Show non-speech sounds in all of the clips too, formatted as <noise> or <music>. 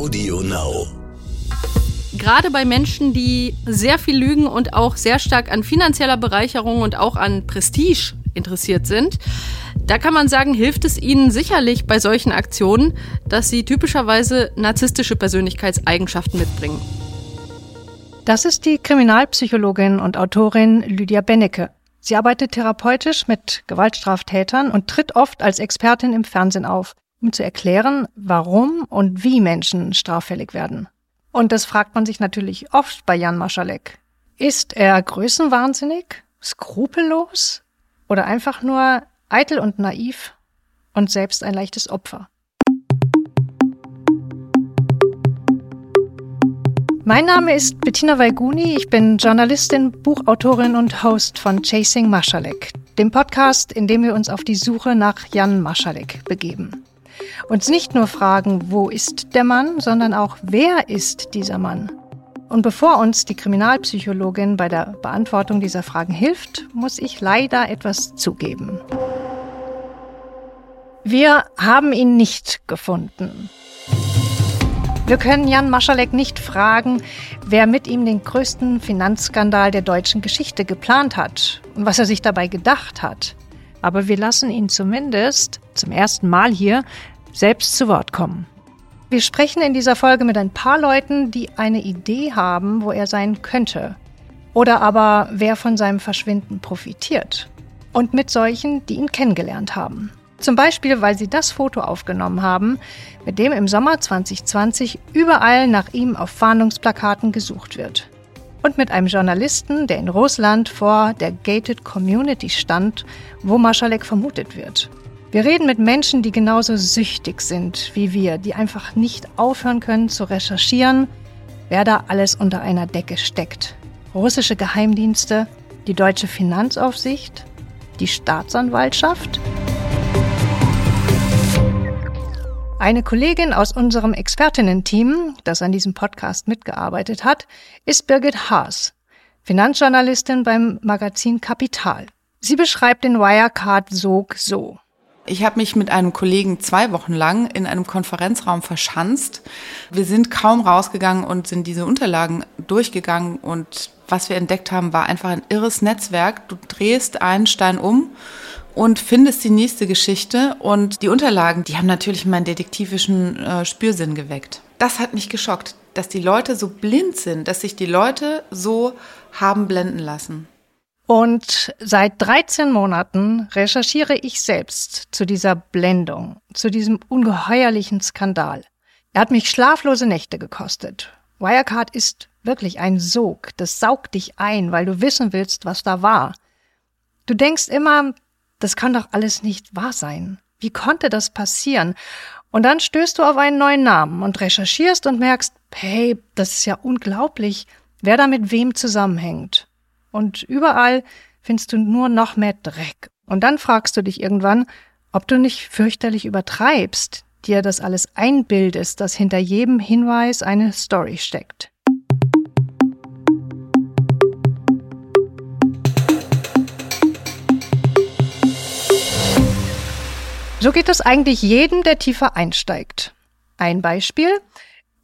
Audio Now. Gerade bei Menschen, die sehr viel lügen und auch sehr stark an finanzieller Bereicherung und auch an Prestige interessiert sind, da kann man sagen, hilft es ihnen sicherlich bei solchen Aktionen, dass sie typischerweise narzisstische Persönlichkeitseigenschaften mitbringen. Das ist die Kriminalpsychologin und Autorin Lydia Bennecke. Sie arbeitet therapeutisch mit Gewaltstraftätern und tritt oft als Expertin im Fernsehen auf, um zu erklären, warum und wie Menschen straffällig werden. Und das fragt man sich natürlich oft bei Jan Maschalek. Ist er größenwahnsinnig, skrupellos oder einfach nur eitel und naiv und selbst ein leichtes Opfer? Mein Name ist Bettina Weiguni. Ich bin Journalistin, Buchautorin und Host von Chasing Maschalek, dem Podcast, in dem wir uns auf die Suche nach Jan Maschalek begeben. Uns nicht nur fragen, wo ist der Mann, sondern auch, wer ist dieser Mann? Und bevor uns die Kriminalpsychologin bei der Beantwortung dieser Fragen hilft, muss ich leider etwas zugeben. Wir haben ihn nicht gefunden. Wir können Jan Maschalek nicht fragen, wer mit ihm den größten Finanzskandal der deutschen Geschichte geplant hat und was er sich dabei gedacht hat. Aber wir lassen ihn zumindest zum ersten Mal hier selbst zu Wort kommen. Wir sprechen in dieser Folge mit ein paar Leuten, die eine Idee haben, wo er sein könnte. Oder aber wer von seinem Verschwinden profitiert. Und mit solchen, die ihn kennengelernt haben. Zum Beispiel, weil sie das Foto aufgenommen haben, mit dem im Sommer 2020 überall nach ihm auf Fahndungsplakaten gesucht wird. Und mit einem Journalisten, der in Russland vor der Gated Community stand, wo Maschalek vermutet wird. Wir reden mit Menschen, die genauso süchtig sind wie wir, die einfach nicht aufhören können zu recherchieren, wer da alles unter einer Decke steckt. Russische Geheimdienste, die deutsche Finanzaufsicht, die Staatsanwaltschaft – Eine Kollegin aus unserem Expertinnen-Team, das an diesem Podcast mitgearbeitet hat, ist Birgit Haas, Finanzjournalistin beim Magazin Kapital. Sie beschreibt den Wirecard-Sog so. Ich habe mich mit einem Kollegen zwei Wochen lang in einem Konferenzraum verschanzt. Wir sind kaum rausgegangen und sind diese Unterlagen durchgegangen und was wir entdeckt haben, war einfach ein irres Netzwerk. Du drehst einen Stein um und findest die nächste Geschichte. Und die Unterlagen, die haben natürlich meinen detektivischen äh, Spürsinn geweckt. Das hat mich geschockt, dass die Leute so blind sind, dass sich die Leute so haben blenden lassen. Und seit 13 Monaten recherchiere ich selbst zu dieser Blendung, zu diesem ungeheuerlichen Skandal. Er hat mich schlaflose Nächte gekostet. Wirecard ist wirklich ein Sog. Das saugt dich ein, weil du wissen willst, was da war. Du denkst immer, das kann doch alles nicht wahr sein. Wie konnte das passieren? Und dann stößt du auf einen neuen Namen und recherchierst und merkst, hey, das ist ja unglaublich, wer da mit wem zusammenhängt. Und überall findest du nur noch mehr Dreck. Und dann fragst du dich irgendwann, ob du nicht fürchterlich übertreibst, dir das alles einbildest, dass hinter jedem Hinweis eine Story steckt. So geht es eigentlich jedem, der tiefer einsteigt. Ein Beispiel.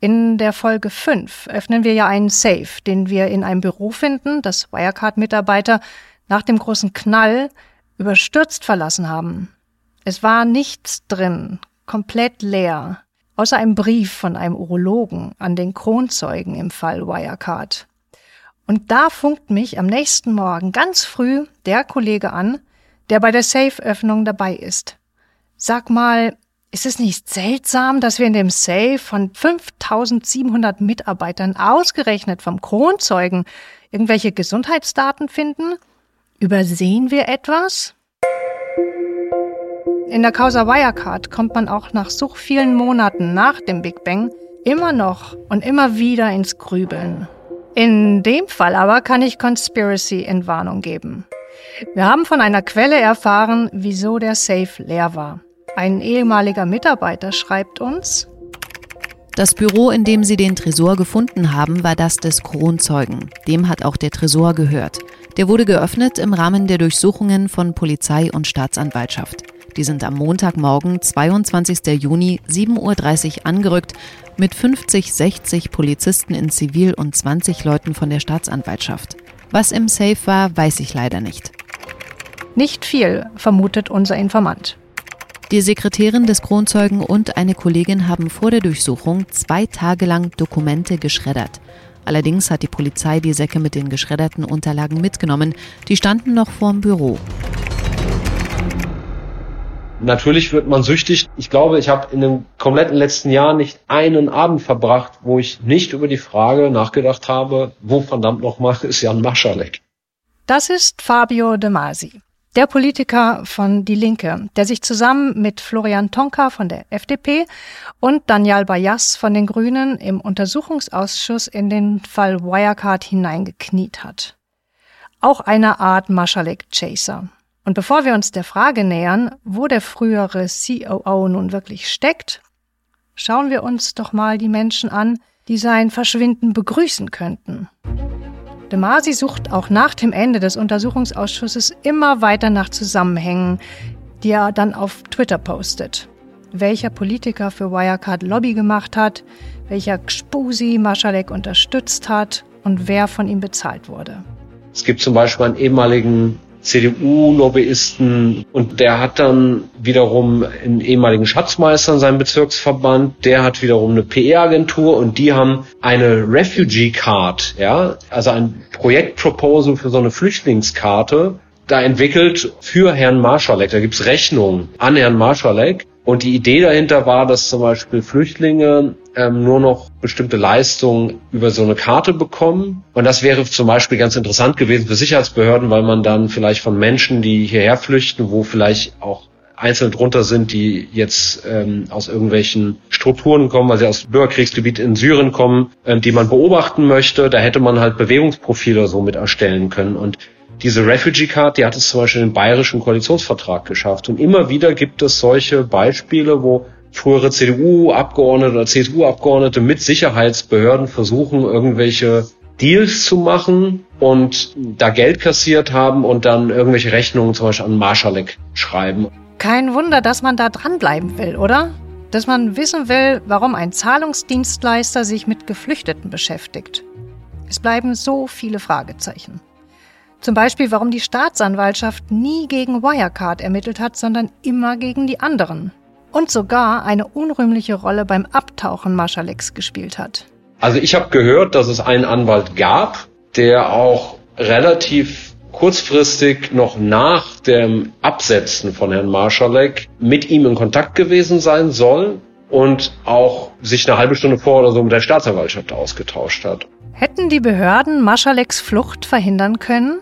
In der Folge 5 öffnen wir ja einen Safe, den wir in einem Büro finden, das Wirecard-Mitarbeiter nach dem großen Knall überstürzt verlassen haben. Es war nichts drin, komplett leer, außer einem Brief von einem Urologen an den Kronzeugen im Fall Wirecard. Und da funkt mich am nächsten Morgen ganz früh der Kollege an, der bei der Safe-Öffnung dabei ist. Sag mal, ist es nicht seltsam, dass wir in dem Safe von 5700 Mitarbeitern ausgerechnet vom Kronzeugen irgendwelche Gesundheitsdaten finden? Übersehen wir etwas? In der Causa Wirecard kommt man auch nach so vielen Monaten nach dem Big Bang immer noch und immer wieder ins Grübeln. In dem Fall aber kann ich Conspiracy in Warnung geben. Wir haben von einer Quelle erfahren, wieso der Safe leer war. Ein ehemaliger Mitarbeiter schreibt uns, das Büro, in dem sie den Tresor gefunden haben, war das des Kronzeugen. Dem hat auch der Tresor gehört. Der wurde geöffnet im Rahmen der Durchsuchungen von Polizei und Staatsanwaltschaft. Die sind am Montagmorgen, 22. Juni, 7.30 Uhr angerückt mit 50, 60 Polizisten in Zivil und 20 Leuten von der Staatsanwaltschaft. Was im Safe war, weiß ich leider nicht. Nicht viel, vermutet unser Informant. Die Sekretärin des Kronzeugen und eine Kollegin haben vor der Durchsuchung zwei Tage lang Dokumente geschreddert. Allerdings hat die Polizei die Säcke mit den geschredderten Unterlagen mitgenommen. Die standen noch vorm Büro. Natürlich wird man süchtig. Ich glaube, ich habe in dem kompletten letzten Jahr nicht einen Abend verbracht, wo ich nicht über die Frage nachgedacht habe, wo verdammt nochmal <laughs> ist Jan Maschalek. Das ist Fabio De Masi, der Politiker von Die Linke, der sich zusammen mit Florian Tonka von der FDP und Daniel Bayas von den Grünen im Untersuchungsausschuss in den Fall Wirecard hineingekniet hat. Auch eine Art Maschalek-Chaser. Und bevor wir uns der Frage nähern, wo der frühere COO nun wirklich steckt, schauen wir uns doch mal die Menschen an, die sein Verschwinden begrüßen könnten. De Masi sucht auch nach dem Ende des Untersuchungsausschusses immer weiter nach Zusammenhängen, die er dann auf Twitter postet. Welcher Politiker für Wirecard Lobby gemacht hat, welcher Gspusi Maschalek unterstützt hat und wer von ihm bezahlt wurde. Es gibt zum Beispiel einen ehemaligen CDU-Lobbyisten und der hat dann wiederum einen ehemaligen Schatzmeister in seinem Bezirksverband, der hat wiederum eine PR-Agentur und die haben eine Refugee Card, ja, also ein Projektproposal für so eine Flüchtlingskarte da entwickelt für Herrn Marschalek. Da gibt's Rechnungen an Herrn Marschalek und die Idee dahinter war, dass zum Beispiel Flüchtlinge ähm, nur noch bestimmte Leistungen über so eine Karte bekommen. Und das wäre zum Beispiel ganz interessant gewesen für Sicherheitsbehörden, weil man dann vielleicht von Menschen, die hierher flüchten, wo vielleicht auch einzeln drunter sind, die jetzt ähm, aus irgendwelchen Strukturen kommen, weil sie aus Bürgerkriegsgebiet in Syrien kommen, ähm, die man beobachten möchte, da hätte man halt Bewegungsprofile so mit erstellen können. Und diese Refugee Card, die hat es zum Beispiel im bayerischen Koalitionsvertrag geschafft. Und immer wieder gibt es solche Beispiele, wo frühere CDU-Abgeordnete oder CSU-Abgeordnete mit Sicherheitsbehörden versuchen, irgendwelche Deals zu machen und da Geld kassiert haben und dann irgendwelche Rechnungen zum Beispiel an Marschalek schreiben. Kein Wunder, dass man da dranbleiben will, oder? Dass man wissen will, warum ein Zahlungsdienstleister sich mit Geflüchteten beschäftigt. Es bleiben so viele Fragezeichen. Zum Beispiel, warum die Staatsanwaltschaft nie gegen Wirecard ermittelt hat, sondern immer gegen die anderen. Und sogar eine unrühmliche Rolle beim Abtauchen Maschaleks gespielt hat. Also ich habe gehört, dass es einen Anwalt gab, der auch relativ kurzfristig noch nach dem Absetzen von Herrn Marschalek mit ihm in Kontakt gewesen sein soll und auch sich eine halbe Stunde vor oder so mit der Staatsanwaltschaft ausgetauscht hat. Hätten die Behörden Maschaleks Flucht verhindern können?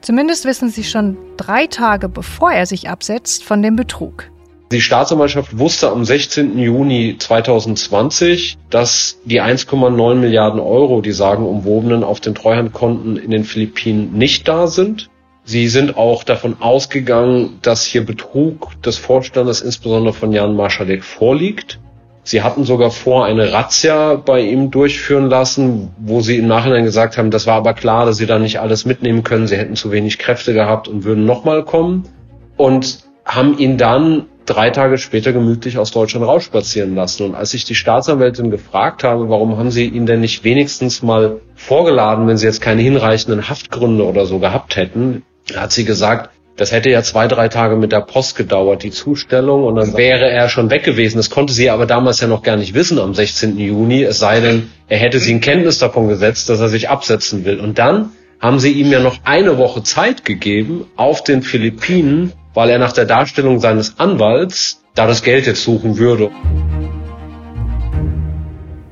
Zumindest wissen sie schon drei Tage bevor er sich absetzt von dem Betrug. Die Staatsanwaltschaft wusste am 16. Juni 2020, dass die 1,9 Milliarden Euro, die sagenumwobenen, auf den Treuhandkonten in den Philippinen nicht da sind. Sie sind auch davon ausgegangen, dass hier Betrug des Vorstandes, insbesondere von Jan Marschalek, vorliegt. Sie hatten sogar vor, eine Razzia bei ihm durchführen lassen, wo sie im Nachhinein gesagt haben, das war aber klar, dass sie da nicht alles mitnehmen können, sie hätten zu wenig Kräfte gehabt und würden nochmal kommen. Und haben ihn dann drei Tage später gemütlich aus Deutschland rausspazieren lassen. Und als ich die Staatsanwältin gefragt habe, warum haben sie ihn denn nicht wenigstens mal vorgeladen, wenn sie jetzt keine hinreichenden Haftgründe oder so gehabt hätten, hat sie gesagt, das hätte ja zwei, drei Tage mit der Post gedauert, die Zustellung, und dann wäre er schon weg gewesen. Das konnte sie aber damals ja noch gar nicht wissen am 16. Juni, es sei denn, er hätte sie in Kenntnis davon gesetzt, dass er sich absetzen will. Und dann haben sie ihm ja noch eine Woche Zeit gegeben auf den Philippinen, weil er nach der Darstellung seines Anwalts da das Geld jetzt suchen würde.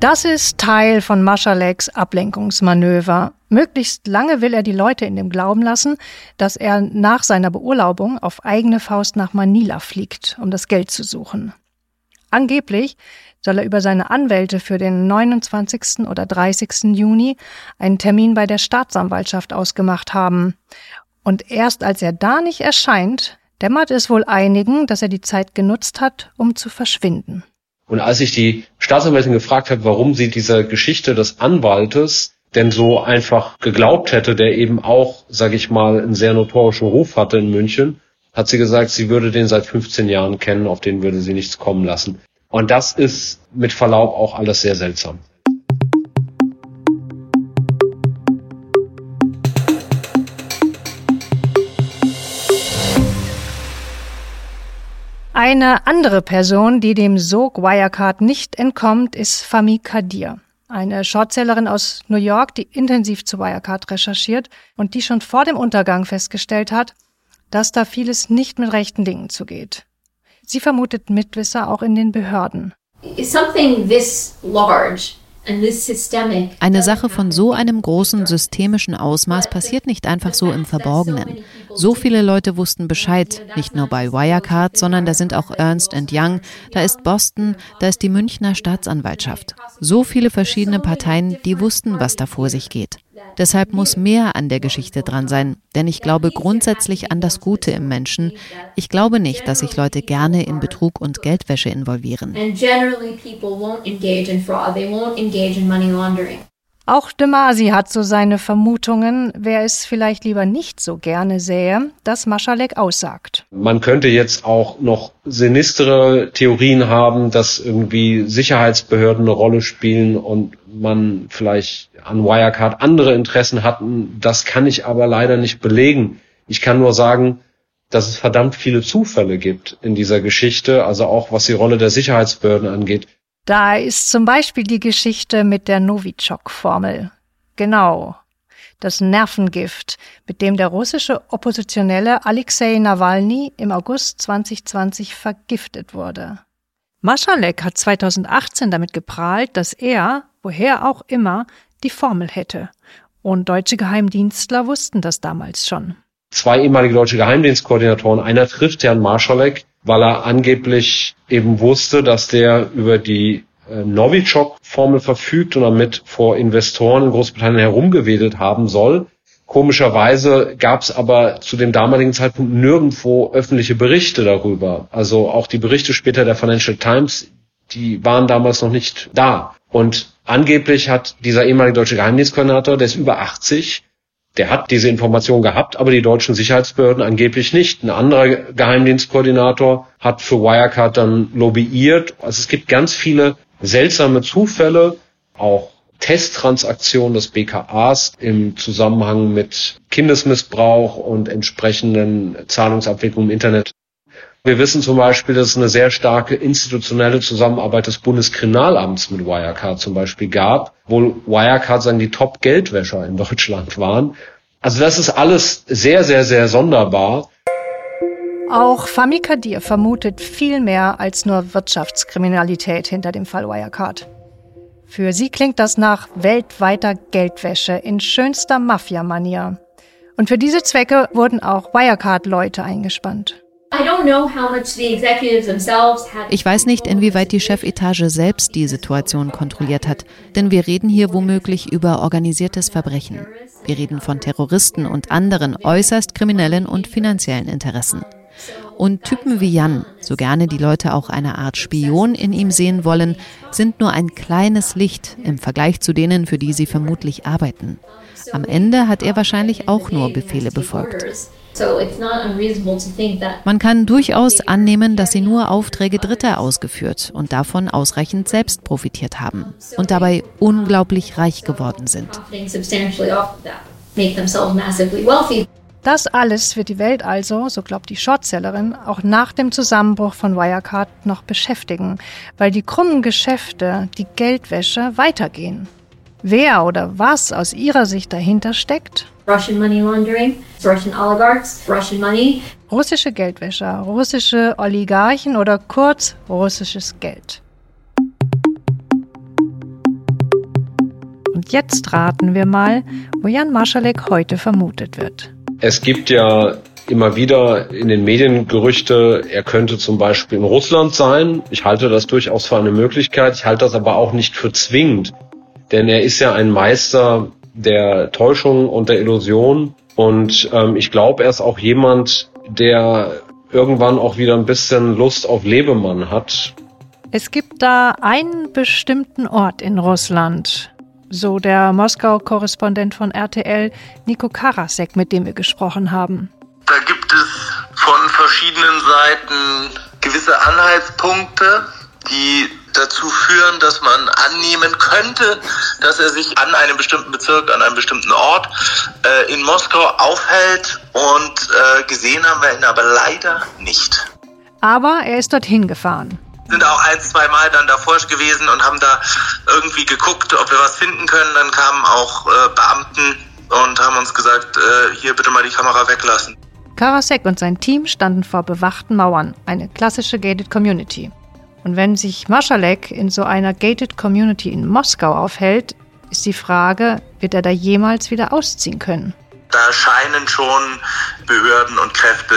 Das ist Teil von Maschaleks Ablenkungsmanöver. Möglichst lange will er die Leute in dem Glauben lassen, dass er nach seiner Beurlaubung auf eigene Faust nach Manila fliegt, um das Geld zu suchen. Angeblich soll er über seine Anwälte für den 29. oder 30. Juni einen Termin bei der Staatsanwaltschaft ausgemacht haben. Und erst als er da nicht erscheint, dämmert es wohl einigen, dass er die Zeit genutzt hat, um zu verschwinden. Und als ich die Staatsanwältin gefragt habe, warum sie dieser Geschichte des Anwaltes denn so einfach geglaubt hätte, der eben auch, sage ich mal, einen sehr notorischen Ruf hatte in München, hat sie gesagt, sie würde den seit 15 Jahren kennen, auf den würde sie nichts kommen lassen. Und das ist mit Verlaub auch alles sehr seltsam. Eine andere Person, die dem Sog Wirecard nicht entkommt, ist Fami Kadir. Eine Shortsellerin aus New York, die intensiv zu Wirecard recherchiert und die schon vor dem Untergang festgestellt hat, dass da vieles nicht mit rechten Dingen zugeht. Sie vermutet Mitwisser auch in den Behörden. Something this large eine Sache von so einem großen systemischen Ausmaß passiert nicht einfach so im Verborgenen. So viele Leute wussten Bescheid, nicht nur bei Wirecard, sondern da sind auch Ernst Young, da ist Boston, da ist die Münchner Staatsanwaltschaft. So viele verschiedene Parteien, die wussten, was da vor sich geht. Deshalb muss mehr an der Geschichte dran sein, denn ich glaube grundsätzlich an das Gute im Menschen. Ich glaube nicht, dass sich Leute gerne in Betrug und Geldwäsche involvieren. Auch de Masi hat so seine Vermutungen, wer es vielleicht lieber nicht so gerne sähe, dass Maschalek aussagt. Man könnte jetzt auch noch sinistere Theorien haben, dass irgendwie Sicherheitsbehörden eine Rolle spielen und man vielleicht an Wirecard andere Interessen hatten. Das kann ich aber leider nicht belegen. Ich kann nur sagen, dass es verdammt viele Zufälle gibt in dieser Geschichte, also auch was die Rolle der Sicherheitsbehörden angeht. Da ist zum Beispiel die Geschichte mit der Novichok-Formel. Genau. Das Nervengift, mit dem der russische Oppositionelle Alexei Nawalny im August 2020 vergiftet wurde. Maschalek hat 2018 damit geprahlt, dass er, woher auch immer, die Formel hätte. Und deutsche Geheimdienstler wussten das damals schon. Zwei ehemalige deutsche Geheimdienstkoordinatoren, einer trifft Herrn Marschalek weil er angeblich eben wusste, dass der über die äh, Novichok-Formel verfügt und damit vor Investoren in Großbritannien herumgewedelt haben soll. Komischerweise gab es aber zu dem damaligen Zeitpunkt nirgendwo öffentliche Berichte darüber. Also auch die Berichte später der Financial Times, die waren damals noch nicht da. Und angeblich hat dieser ehemalige deutsche Geheimdienstkoordinator, der ist über 80, der hat diese Information gehabt, aber die deutschen Sicherheitsbehörden angeblich nicht. Ein anderer Geheimdienstkoordinator hat für Wirecard dann lobbyiert. Also es gibt ganz viele seltsame Zufälle, auch Testtransaktionen des BKAs im Zusammenhang mit Kindesmissbrauch und entsprechenden Zahlungsabwicklungen im Internet. Wir wissen zum Beispiel, dass es eine sehr starke institutionelle Zusammenarbeit des Bundeskriminalamts mit Wirecard zum Beispiel gab, wo Wirecard sagen die Top-Geldwäscher in Deutschland waren. Also das ist alles sehr, sehr, sehr sonderbar. Auch Fami Kadir vermutet viel mehr als nur Wirtschaftskriminalität hinter dem Fall Wirecard. Für sie klingt das nach weltweiter Geldwäsche in schönster Mafia-Manier. Und für diese Zwecke wurden auch Wirecard-Leute eingespannt. Ich weiß nicht, inwieweit die Chefetage selbst die Situation kontrolliert hat, denn wir reden hier womöglich über organisiertes Verbrechen. Wir reden von Terroristen und anderen äußerst kriminellen und finanziellen Interessen. Und Typen wie Jan, so gerne die Leute auch eine Art Spion in ihm sehen wollen, sind nur ein kleines Licht im Vergleich zu denen, für die sie vermutlich arbeiten. Am Ende hat er wahrscheinlich auch nur Befehle befolgt. Man kann durchaus annehmen, dass sie nur Aufträge Dritter ausgeführt und davon ausreichend selbst profitiert haben und dabei unglaublich reich geworden sind. Das alles wird die Welt also, so glaubt die Shortsellerin, auch nach dem Zusammenbruch von Wirecard noch beschäftigen, weil die krummen Geschäfte, die Geldwäsche weitergehen. Wer oder was aus ihrer Sicht dahinter steckt, Russian money laundering, Russian oligarchs, Russian money. Russische Geldwäscher, russische Oligarchen oder kurz russisches Geld. Und jetzt raten wir mal, wo Jan Marschalek heute vermutet wird. Es gibt ja immer wieder in den Medien Gerüchte, er könnte zum Beispiel in Russland sein. Ich halte das durchaus für eine Möglichkeit. Ich halte das aber auch nicht für zwingend. Denn er ist ja ein Meister der Täuschung und der Illusion. Und ähm, ich glaube, er ist auch jemand, der irgendwann auch wieder ein bisschen Lust auf Lebemann hat. Es gibt da einen bestimmten Ort in Russland, so der Moskau-Korrespondent von RTL, Nico Karasek, mit dem wir gesprochen haben. Da gibt es von verschiedenen Seiten gewisse Anhaltspunkte, die dazu führen, dass man annehmen könnte, dass er sich an einem bestimmten Bezirk, an einem bestimmten Ort äh, in Moskau aufhält und äh, gesehen haben wir ihn aber leider nicht. Aber er ist dorthin gefahren. Sind auch ein, zwei Mal dann davor gewesen und haben da irgendwie geguckt, ob wir was finden können. Dann kamen auch äh, Beamten und haben uns gesagt, äh, hier bitte mal die Kamera weglassen. Karasek und sein Team standen vor bewachten Mauern, eine klassische Gated Community. Und wenn sich Maschalek in so einer Gated Community in Moskau aufhält, ist die Frage, wird er da jemals wieder ausziehen können? Da scheinen schon Behörden und Kräfte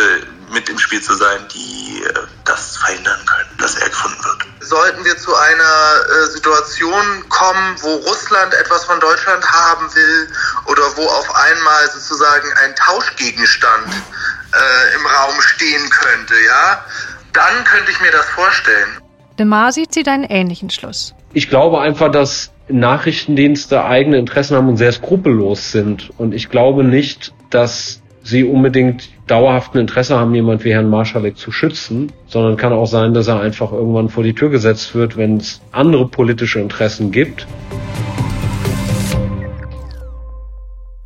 mit im Spiel zu sein, die äh, das verhindern können, dass er gefunden wird. Sollten wir zu einer äh, Situation kommen, wo Russland etwas von Deutschland haben will oder wo auf einmal sozusagen ein Tauschgegenstand äh, im Raum stehen könnte, ja, dann könnte ich mir das vorstellen. De Masi zieht einen ähnlichen Schluss. Ich glaube einfach, dass Nachrichtendienste eigene Interessen haben und sehr skrupellos sind. Und ich glaube nicht, dass sie unbedingt dauerhaft ein Interesse haben, jemand wie Herrn Marschalek zu schützen, sondern kann auch sein, dass er einfach irgendwann vor die Tür gesetzt wird, wenn es andere politische Interessen gibt.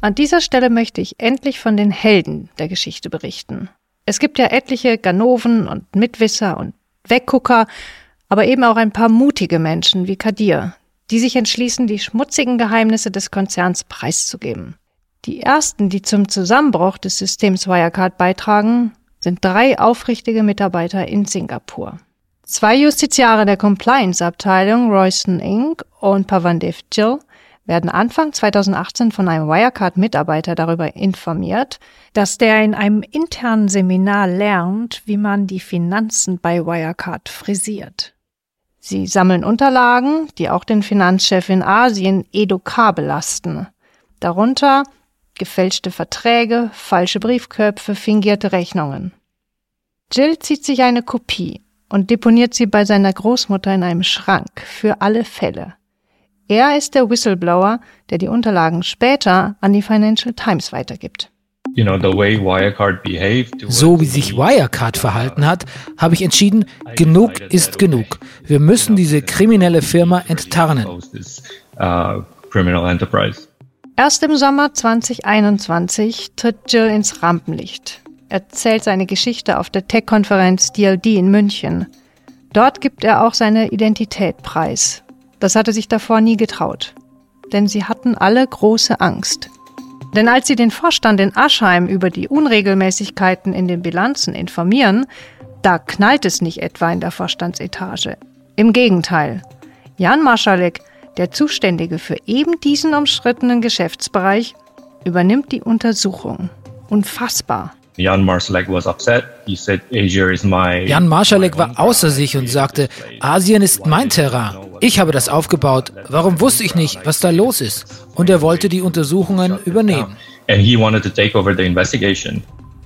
An dieser Stelle möchte ich endlich von den Helden der Geschichte berichten. Es gibt ja etliche Ganoven und Mitwisser und Weggucker, aber eben auch ein paar mutige Menschen wie Kadir, die sich entschließen, die schmutzigen Geheimnisse des Konzerns preiszugeben. Die ersten, die zum Zusammenbruch des Systems Wirecard beitragen, sind drei aufrichtige Mitarbeiter in Singapur. Zwei Justiziare der Compliance-Abteilung, Royston Inc. und Pavandev Jill, werden Anfang 2018 von einem Wirecard-Mitarbeiter darüber informiert, dass der in einem internen Seminar lernt, wie man die Finanzen bei Wirecard frisiert. Sie sammeln Unterlagen, die auch den Finanzchef in Asien Edo K. belasten. Darunter gefälschte Verträge, falsche Briefköpfe, fingierte Rechnungen. Jill zieht sich eine Kopie und deponiert sie bei seiner Großmutter in einem Schrank für alle Fälle. Er ist der Whistleblower, der die Unterlagen später an die Financial Times weitergibt. So wie sich Wirecard verhalten hat, habe ich entschieden, genug ist genug. Wir müssen diese kriminelle Firma enttarnen. Erst im Sommer 2021 tritt Jill ins Rampenlicht. Er erzählt seine Geschichte auf der Tech-Konferenz DLD in München. Dort gibt er auch seine Identität preis. Das hatte sich davor nie getraut. Denn sie hatten alle große Angst. Denn als sie den Vorstand in Aschheim über die Unregelmäßigkeiten in den Bilanzen informieren, da knallt es nicht etwa in der Vorstandsetage. Im Gegenteil. Jan Marschalek, der Zuständige für eben diesen umstrittenen Geschäftsbereich, übernimmt die Untersuchung. Unfassbar. Jan Marschalek war außer sich und sagte, Asien ist mein Terrain. Ich habe das aufgebaut. Warum wusste ich nicht, was da los ist? Und er wollte die Untersuchungen übernehmen.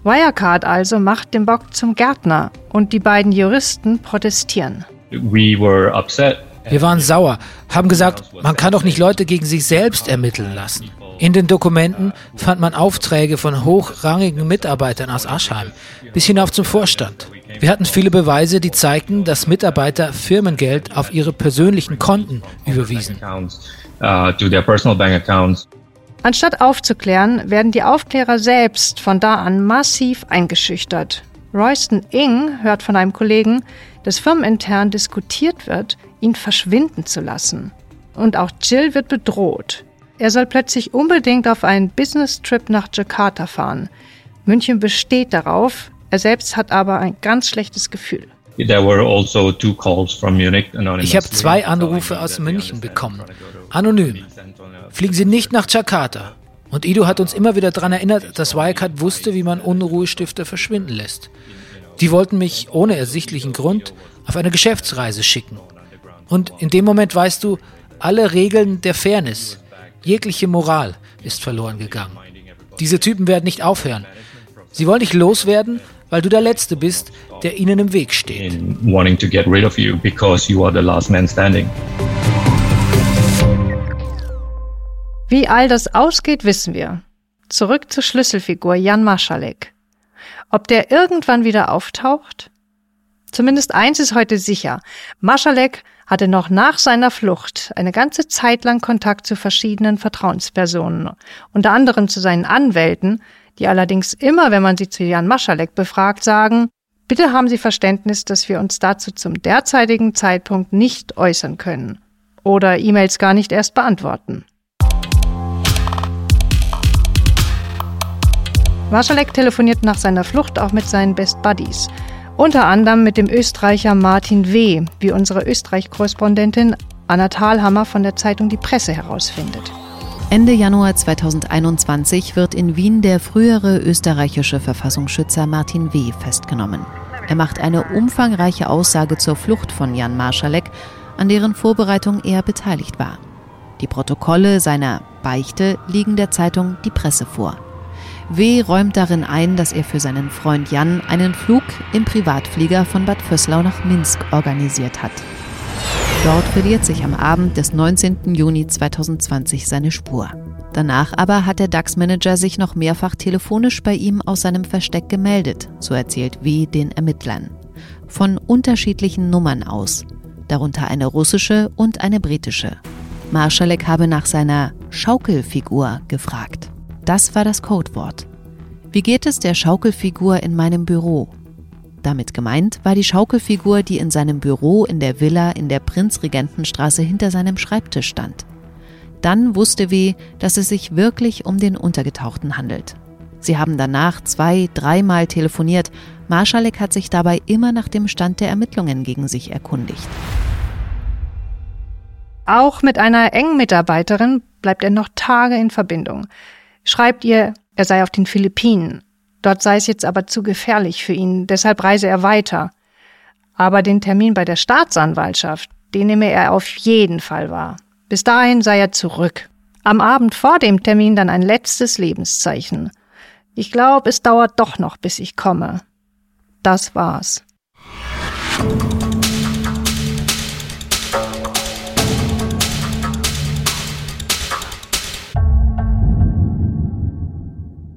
Wirecard also macht den Bock zum Gärtner und die beiden Juristen protestieren. Wir waren sauer, haben gesagt, man kann doch nicht Leute gegen sich selbst ermitteln lassen. In den Dokumenten fand man Aufträge von hochrangigen Mitarbeitern aus Aschheim bis hinauf zum Vorstand. Wir hatten viele Beweise, die zeigten, dass Mitarbeiter Firmengeld auf ihre persönlichen Konten überwiesen. Anstatt aufzuklären, werden die Aufklärer selbst von da an massiv eingeschüchtert. Royston Ing hört von einem Kollegen, dass firmenintern diskutiert wird, ihn verschwinden zu lassen. Und auch Jill wird bedroht. Er soll plötzlich unbedingt auf einen Business-Trip nach Jakarta fahren. München besteht darauf, er selbst hat aber ein ganz schlechtes Gefühl. Also ich habe zwei Anrufe aus München bekommen. Anonym. Fliegen Sie nicht nach Jakarta. Und Ido hat uns immer wieder daran erinnert, dass Wirecard wusste, wie man Unruhestifter verschwinden lässt. Die wollten mich ohne ersichtlichen Grund auf eine Geschäftsreise schicken. Und in dem Moment weißt du, alle Regeln der Fairness, jegliche Moral ist verloren gegangen. Diese Typen werden nicht aufhören. Sie wollen dich loswerden weil du der Letzte bist, der ihnen im Weg steht. Wie all das ausgeht, wissen wir. Zurück zur Schlüsselfigur Jan Marschalek. Ob der irgendwann wieder auftaucht? Zumindest eins ist heute sicher. Maschalek hatte noch nach seiner Flucht eine ganze Zeit lang Kontakt zu verschiedenen Vertrauenspersonen, unter anderem zu seinen Anwälten, die allerdings immer, wenn man sie zu Jan Maschalek befragt, sagen, bitte haben Sie Verständnis, dass wir uns dazu zum derzeitigen Zeitpunkt nicht äußern können oder E-Mails gar nicht erst beantworten. Maschalek telefoniert nach seiner Flucht auch mit seinen Best Buddies – unter anderem mit dem Österreicher Martin W., wie unsere Österreich-Korrespondentin Anna Thalhammer von der Zeitung Die Presse herausfindet. Ende Januar 2021 wird in Wien der frühere österreichische Verfassungsschützer Martin W. festgenommen. Er macht eine umfangreiche Aussage zur Flucht von Jan Marschalek, an deren Vorbereitung er beteiligt war. Die Protokolle seiner Beichte liegen der Zeitung Die Presse vor. W. räumt darin ein, dass er für seinen Freund Jan einen Flug im Privatflieger von Bad Vöslau nach Minsk organisiert hat. Dort verliert sich am Abend des 19. Juni 2020 seine Spur. Danach aber hat der DAX-Manager sich noch mehrfach telefonisch bei ihm aus seinem Versteck gemeldet, so erzählt W. den Ermittlern. Von unterschiedlichen Nummern aus, darunter eine russische und eine britische. Marschalek habe nach seiner Schaukelfigur gefragt. Das war das Codewort. Wie geht es der Schaukelfigur in meinem Büro? Damit gemeint war die Schaukelfigur, die in seinem Büro in der Villa in der Prinzregentenstraße hinter seinem Schreibtisch stand. Dann wusste W., dass es sich wirklich um den Untergetauchten handelt. Sie haben danach zwei, dreimal telefoniert. Marschalek hat sich dabei immer nach dem Stand der Ermittlungen gegen sich erkundigt. Auch mit einer engen Mitarbeiterin bleibt er noch Tage in Verbindung schreibt ihr, er sei auf den Philippinen. Dort sei es jetzt aber zu gefährlich für ihn, deshalb reise er weiter. Aber den Termin bei der Staatsanwaltschaft, den nehme er auf jeden Fall wahr. Bis dahin sei er zurück. Am Abend vor dem Termin dann ein letztes Lebenszeichen. Ich glaube, es dauert doch noch, bis ich komme. Das war's.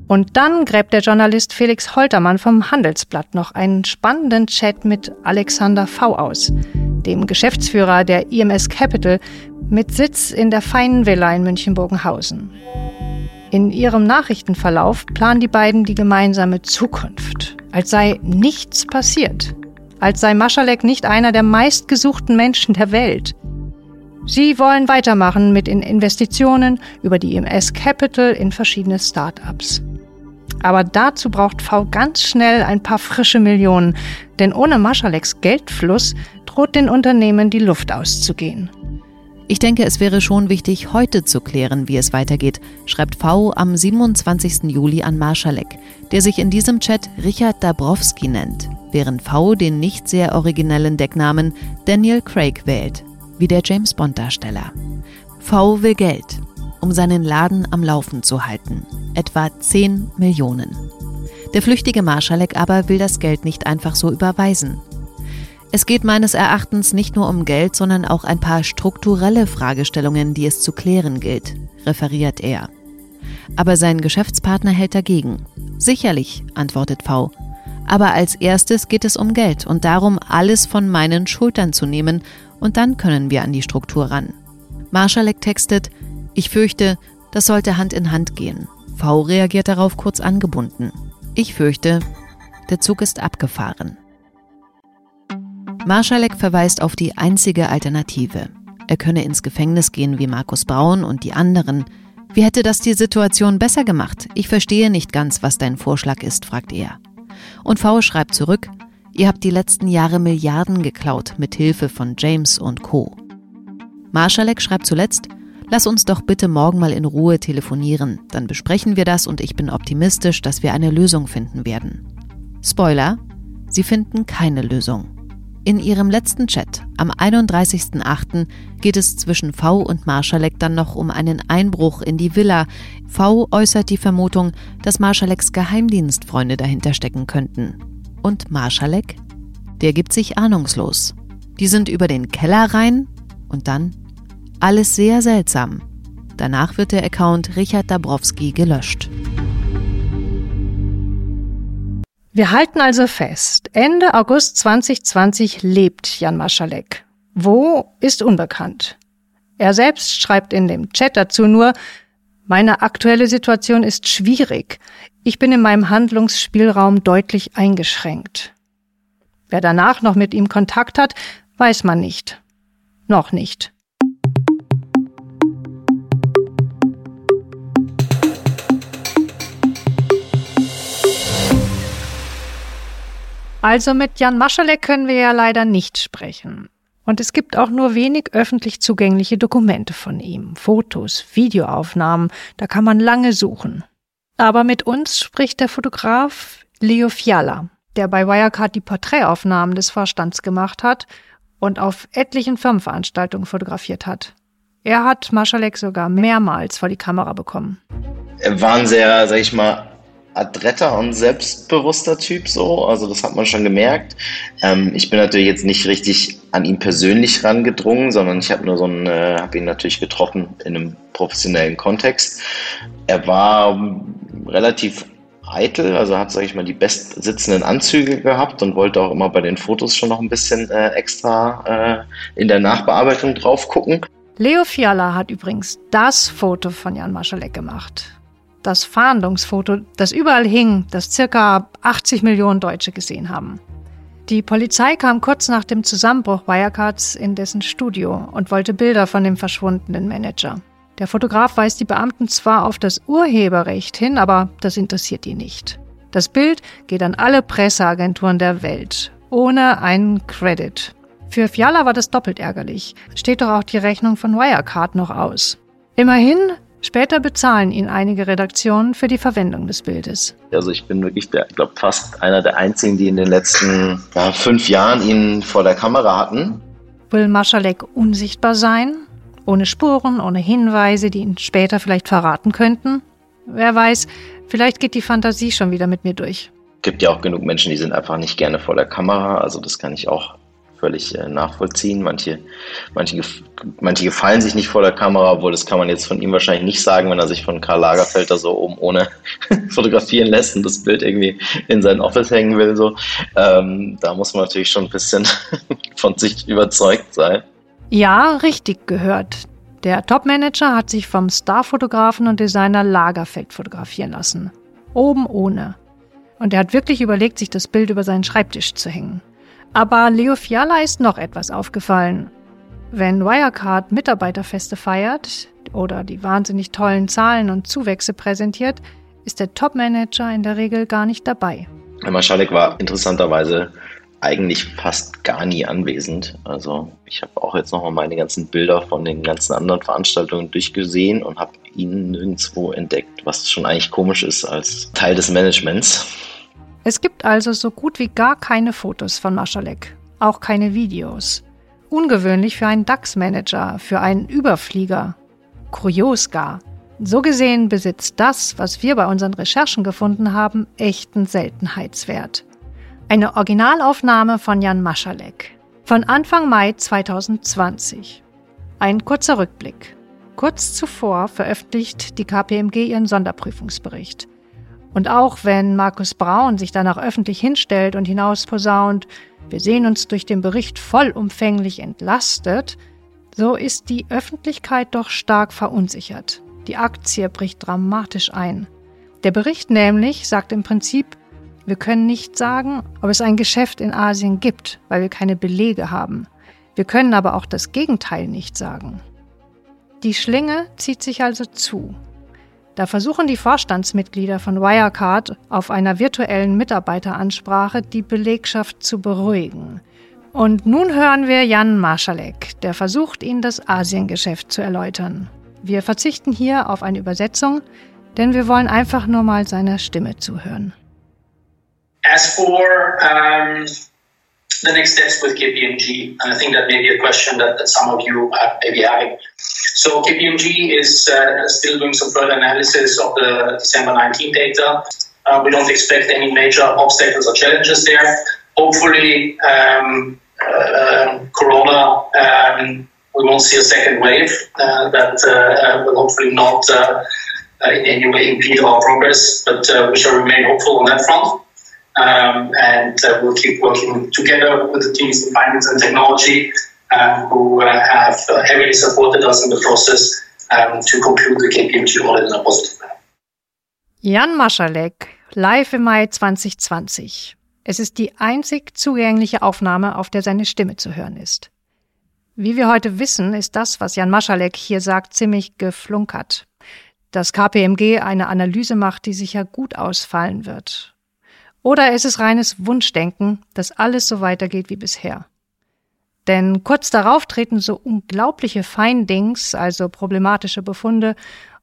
Und dann gräbt der Journalist Felix Holtermann vom Handelsblatt noch einen spannenden Chat mit Alexander V. aus, dem Geschäftsführer der IMS Capital mit Sitz in der feinen Villa in München-Bogenhausen. In ihrem Nachrichtenverlauf planen die beiden die gemeinsame Zukunft, als sei nichts passiert, als sei Maschalek nicht einer der meistgesuchten Menschen der Welt. Sie wollen weitermachen mit Investitionen über die IMS Capital in verschiedene Start-ups. Aber dazu braucht V ganz schnell ein paar frische Millionen, denn ohne Maschaleks Geldfluss droht den Unternehmen die Luft auszugehen. Ich denke, es wäre schon wichtig, heute zu klären, wie es weitergeht, schreibt V am 27. Juli an Marschalek, der sich in diesem Chat Richard Dabrowski nennt, während V den nicht sehr originellen Decknamen Daniel Craig wählt, wie der James Bond-Darsteller. V will Geld, um seinen Laden am Laufen zu halten etwa 10 Millionen. Der flüchtige Marschalek aber will das Geld nicht einfach so überweisen. Es geht meines Erachtens nicht nur um Geld, sondern auch ein paar strukturelle Fragestellungen, die es zu klären gilt, referiert er. Aber sein Geschäftspartner hält dagegen. Sicherlich, antwortet V. Aber als erstes geht es um Geld und darum, alles von meinen Schultern zu nehmen, und dann können wir an die Struktur ran. Marschalek textet, ich fürchte, das sollte Hand in Hand gehen. V reagiert darauf kurz angebunden. Ich fürchte, der Zug ist abgefahren. Marschalek verweist auf die einzige Alternative. Er könne ins Gefängnis gehen wie Markus Braun und die anderen. Wie hätte das die Situation besser gemacht? Ich verstehe nicht ganz, was dein Vorschlag ist, fragt er. Und V schreibt zurück, ihr habt die letzten Jahre Milliarden geklaut mit Hilfe von James und Co. Marschalek schreibt zuletzt, Lass uns doch bitte morgen mal in Ruhe telefonieren, dann besprechen wir das und ich bin optimistisch, dass wir eine Lösung finden werden. Spoiler, sie finden keine Lösung. In ihrem letzten Chat am 31.08. geht es zwischen V und Marschalek dann noch um einen Einbruch in die Villa. V äußert die Vermutung, dass Marschaleks Geheimdienstfreunde dahinter stecken könnten. Und Marschalek? Der gibt sich ahnungslos. Die sind über den Keller rein und dann alles sehr seltsam. Danach wird der Account Richard Dabrowski gelöscht. Wir halten also fest, Ende August 2020 lebt Jan Maschalek. Wo ist unbekannt. Er selbst schreibt in dem Chat dazu nur, meine aktuelle Situation ist schwierig. Ich bin in meinem Handlungsspielraum deutlich eingeschränkt. Wer danach noch mit ihm Kontakt hat, weiß man nicht. Noch nicht. Also mit Jan Maschalek können wir ja leider nicht sprechen. Und es gibt auch nur wenig öffentlich zugängliche Dokumente von ihm, Fotos, Videoaufnahmen, da kann man lange suchen. Aber mit uns spricht der Fotograf Leo Fiala, der bei Wirecard die Porträtaufnahmen des Vorstands gemacht hat und auf etlichen Firmenveranstaltungen fotografiert hat. Er hat Maschalek sogar mehrmals vor die Kamera bekommen. Er war ein sehr, sag ich mal, adretter und selbstbewusster Typ so. Also das hat man schon gemerkt. Ähm, ich bin natürlich jetzt nicht richtig an ihn persönlich rangedrungen, sondern ich habe nur so einen, äh, habe ihn natürlich getroffen in einem professionellen Kontext. Er war relativ eitel, also hat, sage ich mal, die bestsitzenden Anzüge gehabt und wollte auch immer bei den Fotos schon noch ein bisschen äh, extra äh, in der Nachbearbeitung drauf gucken. Leo Fiala hat übrigens das Foto von Jan Maschalek gemacht das Fahndungsfoto, das überall hing, das circa 80 Millionen Deutsche gesehen haben. Die Polizei kam kurz nach dem Zusammenbruch Wirecards in dessen Studio und wollte Bilder von dem verschwundenen Manager. Der Fotograf weist die Beamten zwar auf das Urheberrecht hin, aber das interessiert ihn nicht. Das Bild geht an alle Presseagenturen der Welt, ohne einen Credit. Für Fiala war das doppelt ärgerlich. Steht doch auch die Rechnung von Wirecard noch aus. Immerhin Später bezahlen ihn einige Redaktionen für die Verwendung des Bildes. Also ich bin wirklich, der, ich glaube, fast einer der einzigen, die in den letzten ja, fünf Jahren ihn vor der Kamera hatten. Will Maschalek unsichtbar sein? Ohne Spuren, ohne Hinweise, die ihn später vielleicht verraten könnten? Wer weiß, vielleicht geht die Fantasie schon wieder mit mir durch. Es gibt ja auch genug Menschen, die sind einfach nicht gerne vor der Kamera. Also das kann ich auch völlig äh, nachvollziehen. Manche, manche, manche gefallen sich nicht vor der Kamera, obwohl das kann man jetzt von ihm wahrscheinlich nicht sagen, wenn er sich von Karl Lagerfelder so oben ohne <laughs> fotografieren lässt und das Bild irgendwie in sein Office hängen will. So. Ähm, da muss man natürlich schon ein bisschen <laughs> von sich überzeugt sein. Ja, richtig gehört. Der Topmanager hat sich vom Starfotografen und Designer Lagerfeld fotografieren lassen. Oben ohne. Und er hat wirklich überlegt, sich das Bild über seinen Schreibtisch zu hängen. Aber Leo Fiala ist noch etwas aufgefallen. Wenn Wirecard Mitarbeiterfeste feiert oder die wahnsinnig tollen Zahlen und Zuwächse präsentiert, ist der Topmanager in der Regel gar nicht dabei. Herr Maschalek war interessanterweise eigentlich fast gar nie anwesend. Also ich habe auch jetzt nochmal meine ganzen Bilder von den ganzen anderen Veranstaltungen durchgesehen und habe ihn nirgendwo entdeckt, was schon eigentlich komisch ist als Teil des Managements. Es gibt also so gut wie gar keine Fotos von Maschalek, auch keine Videos. Ungewöhnlich für einen DAX-Manager, für einen Überflieger. Kurios gar. So gesehen besitzt das, was wir bei unseren Recherchen gefunden haben, echten Seltenheitswert. Eine Originalaufnahme von Jan Maschalek. Von Anfang Mai 2020. Ein kurzer Rückblick. Kurz zuvor veröffentlicht die KPMG ihren Sonderprüfungsbericht. Und auch wenn Markus Braun sich danach öffentlich hinstellt und hinausposaunt, wir sehen uns durch den Bericht vollumfänglich entlastet, so ist die Öffentlichkeit doch stark verunsichert. Die Aktie bricht dramatisch ein. Der Bericht nämlich sagt im Prinzip, wir können nicht sagen, ob es ein Geschäft in Asien gibt, weil wir keine Belege haben. Wir können aber auch das Gegenteil nicht sagen. Die Schlinge zieht sich also zu. Da versuchen die Vorstandsmitglieder von Wirecard auf einer virtuellen Mitarbeiteransprache die Belegschaft zu beruhigen. Und nun hören wir Jan Marschalek, der versucht, ihnen das Asiengeschäft zu erläutern. Wir verzichten hier auf eine Übersetzung, denn wir wollen einfach nur mal seiner Stimme zuhören. As for um, the next steps with KPMG, and I think that may be a question that, that some of you uh, may be having. So KPMG is uh, still doing some further analysis of the December 19 data. Uh, we don't expect any major obstacles or challenges there. Hopefully, um, uh, Corona, um, we won't see a second wave uh, that uh, will hopefully not uh, in any way impede our progress, but we shall remain hopeful on that front. Um, and uh, we'll keep working together with the teams in finance and technology um, who uh, have uh, heavily supported us in the process um, to conclude the KPMG audit in a positive manner. Jan Maschalek, live im Mai 2020. Es ist die einzig zugängliche Aufnahme, auf der seine Stimme zu hören ist. Wie wir heute wissen, ist das, was Jan Maschalek hier sagt, ziemlich geflunkert. Dass KPMG eine Analyse macht, die sicher gut ausfallen wird. Oder ist es reines Wunschdenken, dass alles so weitergeht wie bisher? Denn kurz darauf treten so unglaubliche Feindings, also problematische Befunde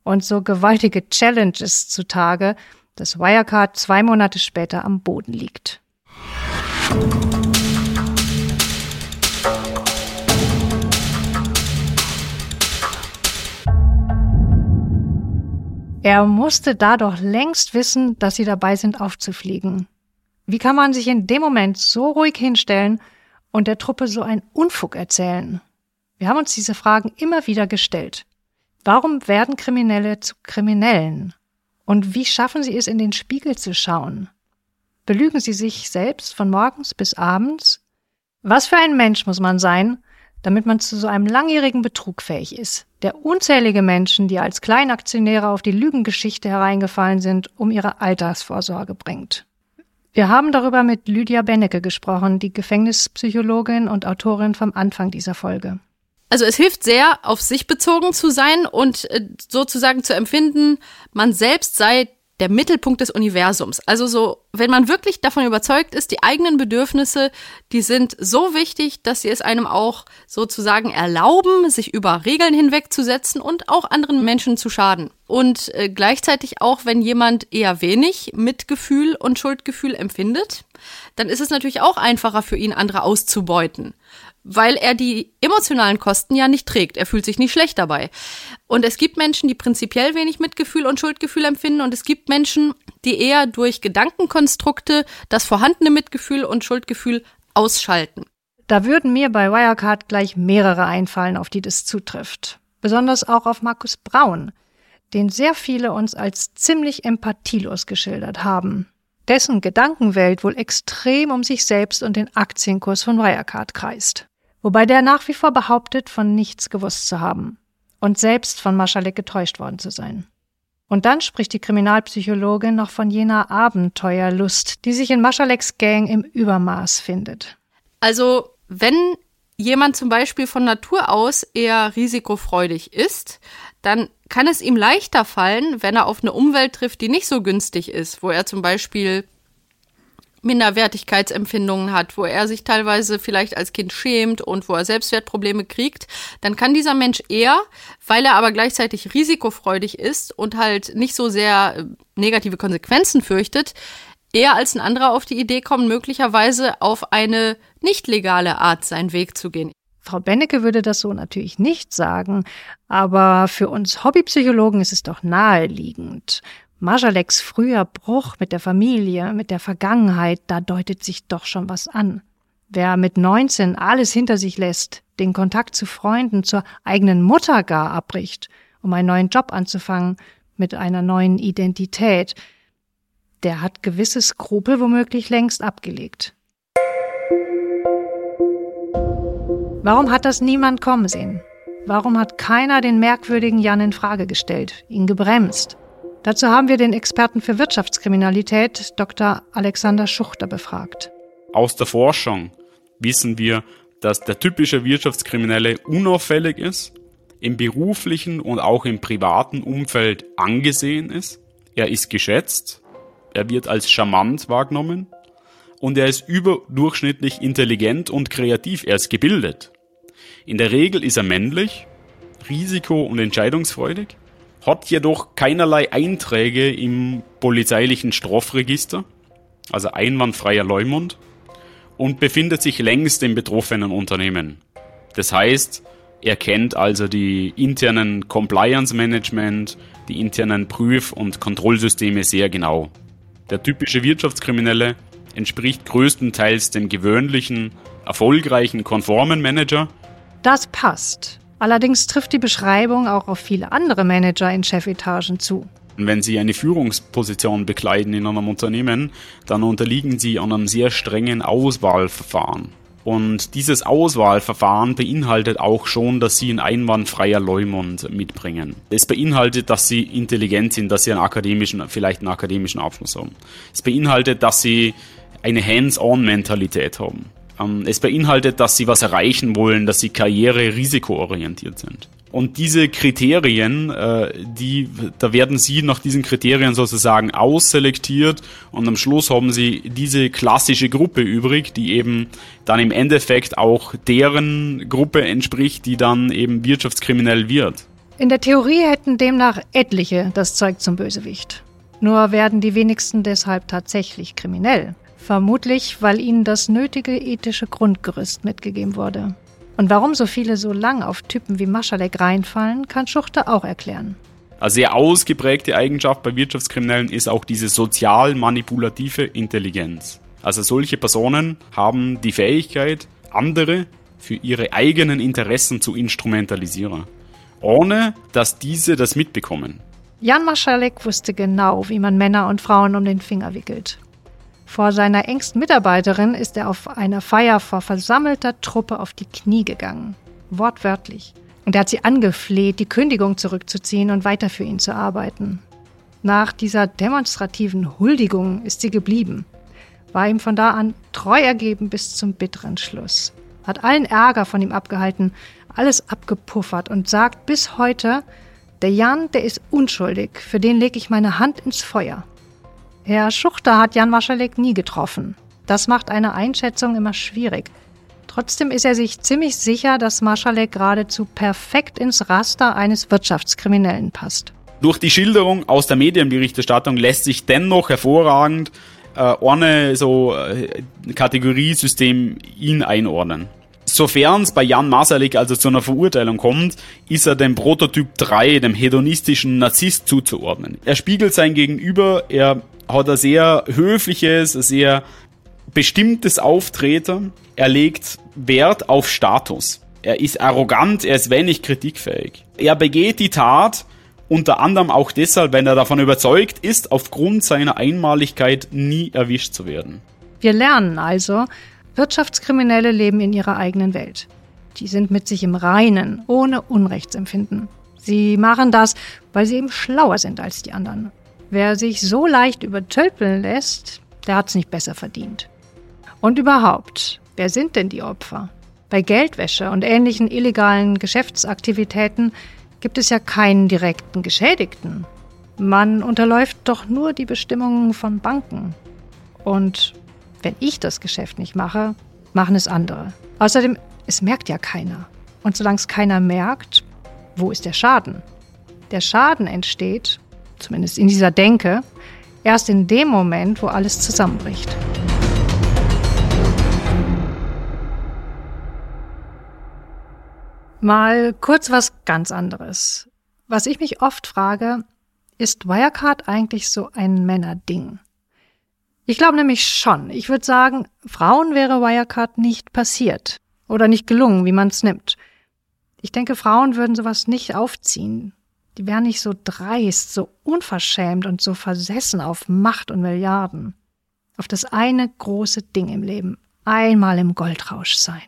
und so gewaltige Challenges zutage, dass Wirecard zwei Monate später am Boden liegt. Er musste da doch längst wissen, dass sie dabei sind, aufzufliegen. Wie kann man sich in dem Moment so ruhig hinstellen und der Truppe so einen Unfug erzählen? Wir haben uns diese Fragen immer wieder gestellt. Warum werden Kriminelle zu Kriminellen? Und wie schaffen sie es, in den Spiegel zu schauen? Belügen sie sich selbst von morgens bis abends? Was für ein Mensch muss man sein, damit man zu so einem langjährigen Betrug fähig ist, der unzählige Menschen, die als Kleinaktionäre auf die Lügengeschichte hereingefallen sind, um ihre Altersvorsorge bringt. Wir haben darüber mit Lydia Bennecke gesprochen, die Gefängnispsychologin und Autorin vom Anfang dieser Folge. Also es hilft sehr, auf sich bezogen zu sein und äh, sozusagen zu empfinden, man selbst sei der Mittelpunkt des Universums. Also so, wenn man wirklich davon überzeugt ist, die eigenen Bedürfnisse, die sind so wichtig, dass sie es einem auch sozusagen erlauben, sich über Regeln hinwegzusetzen und auch anderen Menschen zu schaden. Und äh, gleichzeitig auch, wenn jemand eher wenig Mitgefühl und Schuldgefühl empfindet, dann ist es natürlich auch einfacher für ihn, andere auszubeuten weil er die emotionalen Kosten ja nicht trägt. Er fühlt sich nicht schlecht dabei. Und es gibt Menschen, die prinzipiell wenig Mitgefühl und Schuldgefühl empfinden und es gibt Menschen, die eher durch Gedankenkonstrukte das vorhandene Mitgefühl und Schuldgefühl ausschalten. Da würden mir bei Wirecard gleich mehrere einfallen, auf die das zutrifft. Besonders auch auf Markus Braun, den sehr viele uns als ziemlich empathielos geschildert haben. Dessen Gedankenwelt wohl extrem um sich selbst und den Aktienkurs von Wirecard kreist wobei der nach wie vor behauptet, von nichts gewusst zu haben und selbst von Maschalek getäuscht worden zu sein. Und dann spricht die Kriminalpsychologin noch von jener Abenteuerlust, die sich in Maschaleks Gang im Übermaß findet. Also, wenn jemand zum Beispiel von Natur aus eher risikofreudig ist, dann kann es ihm leichter fallen, wenn er auf eine Umwelt trifft, die nicht so günstig ist, wo er zum Beispiel Minderwertigkeitsempfindungen hat, wo er sich teilweise vielleicht als Kind schämt und wo er Selbstwertprobleme kriegt, dann kann dieser Mensch eher, weil er aber gleichzeitig risikofreudig ist und halt nicht so sehr äh, negative Konsequenzen fürchtet, eher als ein anderer auf die Idee kommen, möglicherweise auf eine nicht legale Art seinen Weg zu gehen. Frau Bennecke würde das so natürlich nicht sagen, aber für uns Hobbypsychologen ist es doch naheliegend. Majaleks früher Bruch mit der Familie, mit der Vergangenheit, da deutet sich doch schon was an. Wer mit 19 alles hinter sich lässt, den Kontakt zu Freunden, zur eigenen Mutter gar abbricht, um einen neuen Job anzufangen, mit einer neuen Identität, der hat gewisse Skrupel womöglich längst abgelegt. Warum hat das niemand kommen sehen? Warum hat keiner den merkwürdigen Jan in Frage gestellt, ihn gebremst? Dazu haben wir den Experten für Wirtschaftskriminalität, Dr. Alexander Schuchter, befragt. Aus der Forschung wissen wir, dass der typische Wirtschaftskriminelle unauffällig ist, im beruflichen und auch im privaten Umfeld angesehen ist. Er ist geschätzt, er wird als charmant wahrgenommen und er ist überdurchschnittlich intelligent und kreativ, er ist gebildet. In der Regel ist er männlich, risiko- und entscheidungsfreudig hat jedoch keinerlei Einträge im polizeilichen Strafregister, also einwandfreier Leumund, und befindet sich längst im betroffenen Unternehmen. Das heißt, er kennt also die internen Compliance Management, die internen Prüf- und Kontrollsysteme sehr genau. Der typische Wirtschaftskriminelle entspricht größtenteils dem gewöhnlichen, erfolgreichen, konformen Manager. Das passt. Allerdings trifft die Beschreibung auch auf viele andere Manager in Chefetagen zu. Wenn Sie eine Führungsposition bekleiden in einem Unternehmen, dann unterliegen Sie einem sehr strengen Auswahlverfahren. Und dieses Auswahlverfahren beinhaltet auch schon, dass sie ein einwandfreier Leumund mitbringen. Es beinhaltet, dass sie intelligent sind, dass sie einen akademischen, vielleicht einen akademischen Abschluss haben. Es beinhaltet, dass sie eine Hands-on-Mentalität haben. Ähm, es beinhaltet, dass sie was erreichen wollen, dass sie karriere risikoorientiert sind. Und diese Kriterien, äh, die, da werden sie nach diesen Kriterien sozusagen ausselektiert und am Schluss haben sie diese klassische Gruppe übrig, die eben dann im Endeffekt auch deren Gruppe entspricht, die dann eben wirtschaftskriminell wird. In der Theorie hätten demnach etliche das Zeug zum Bösewicht. Nur werden die wenigsten deshalb tatsächlich kriminell. Vermutlich, weil ihnen das nötige ethische Grundgerüst mitgegeben wurde. Und warum so viele so lang auf Typen wie Maschalek reinfallen, kann Schuchte auch erklären. Eine sehr ausgeprägte Eigenschaft bei Wirtschaftskriminellen ist auch diese sozial manipulative Intelligenz. Also solche Personen haben die Fähigkeit, andere für ihre eigenen Interessen zu instrumentalisieren, ohne dass diese das mitbekommen. Jan Maschalek wusste genau, wie man Männer und Frauen um den Finger wickelt. Vor seiner engsten Mitarbeiterin ist er auf einer Feier vor versammelter Truppe auf die Knie gegangen. Wortwörtlich. Und er hat sie angefleht, die Kündigung zurückzuziehen und weiter für ihn zu arbeiten. Nach dieser demonstrativen Huldigung ist sie geblieben, war ihm von da an treu ergeben bis zum bitteren Schluss, hat allen Ärger von ihm abgehalten, alles abgepuffert und sagt bis heute, der Jan, der ist unschuldig, für den lege ich meine Hand ins Feuer. Herr Schuchter hat Jan Maschalek nie getroffen. Das macht eine Einschätzung immer schwierig. Trotzdem ist er sich ziemlich sicher, dass Maschalek geradezu perfekt ins Raster eines Wirtschaftskriminellen passt. Durch die Schilderung aus der Medienberichterstattung lässt sich dennoch hervorragend äh, ohne so äh, Kategoriesystem ihn einordnen. Sofern es bei Jan Masalek also zu einer Verurteilung kommt, ist er dem Prototyp 3, dem hedonistischen Narzisst zuzuordnen. Er spiegelt sein Gegenüber, er hat ein sehr höfliches, sehr bestimmtes Auftreten. Er legt Wert auf Status. Er ist arrogant, er ist wenig kritikfähig. Er begeht die Tat unter anderem auch deshalb, wenn er davon überzeugt ist, aufgrund seiner Einmaligkeit nie erwischt zu werden. Wir lernen also, Wirtschaftskriminelle leben in ihrer eigenen Welt. Die sind mit sich im Reinen, ohne Unrechtsempfinden. Sie machen das, weil sie eben schlauer sind als die anderen. Wer sich so leicht übertölpeln lässt, der hat's nicht besser verdient. Und überhaupt, wer sind denn die Opfer? Bei Geldwäsche und ähnlichen illegalen Geschäftsaktivitäten gibt es ja keinen direkten Geschädigten. Man unterläuft doch nur die Bestimmungen von Banken. Und wenn ich das Geschäft nicht mache, machen es andere. Außerdem, es merkt ja keiner. Und solange es keiner merkt, wo ist der Schaden? Der Schaden entsteht, zumindest in dieser Denke, erst in dem Moment, wo alles zusammenbricht. Mal kurz was ganz anderes. Was ich mich oft frage, ist Wirecard eigentlich so ein Männerding? Ich glaube nämlich schon. Ich würde sagen, Frauen wäre Wirecard nicht passiert oder nicht gelungen, wie man es nimmt. Ich denke, Frauen würden sowas nicht aufziehen. Die wären nicht so dreist, so unverschämt und so versessen auf Macht und Milliarden. Auf das eine große Ding im Leben. Einmal im Goldrausch sein.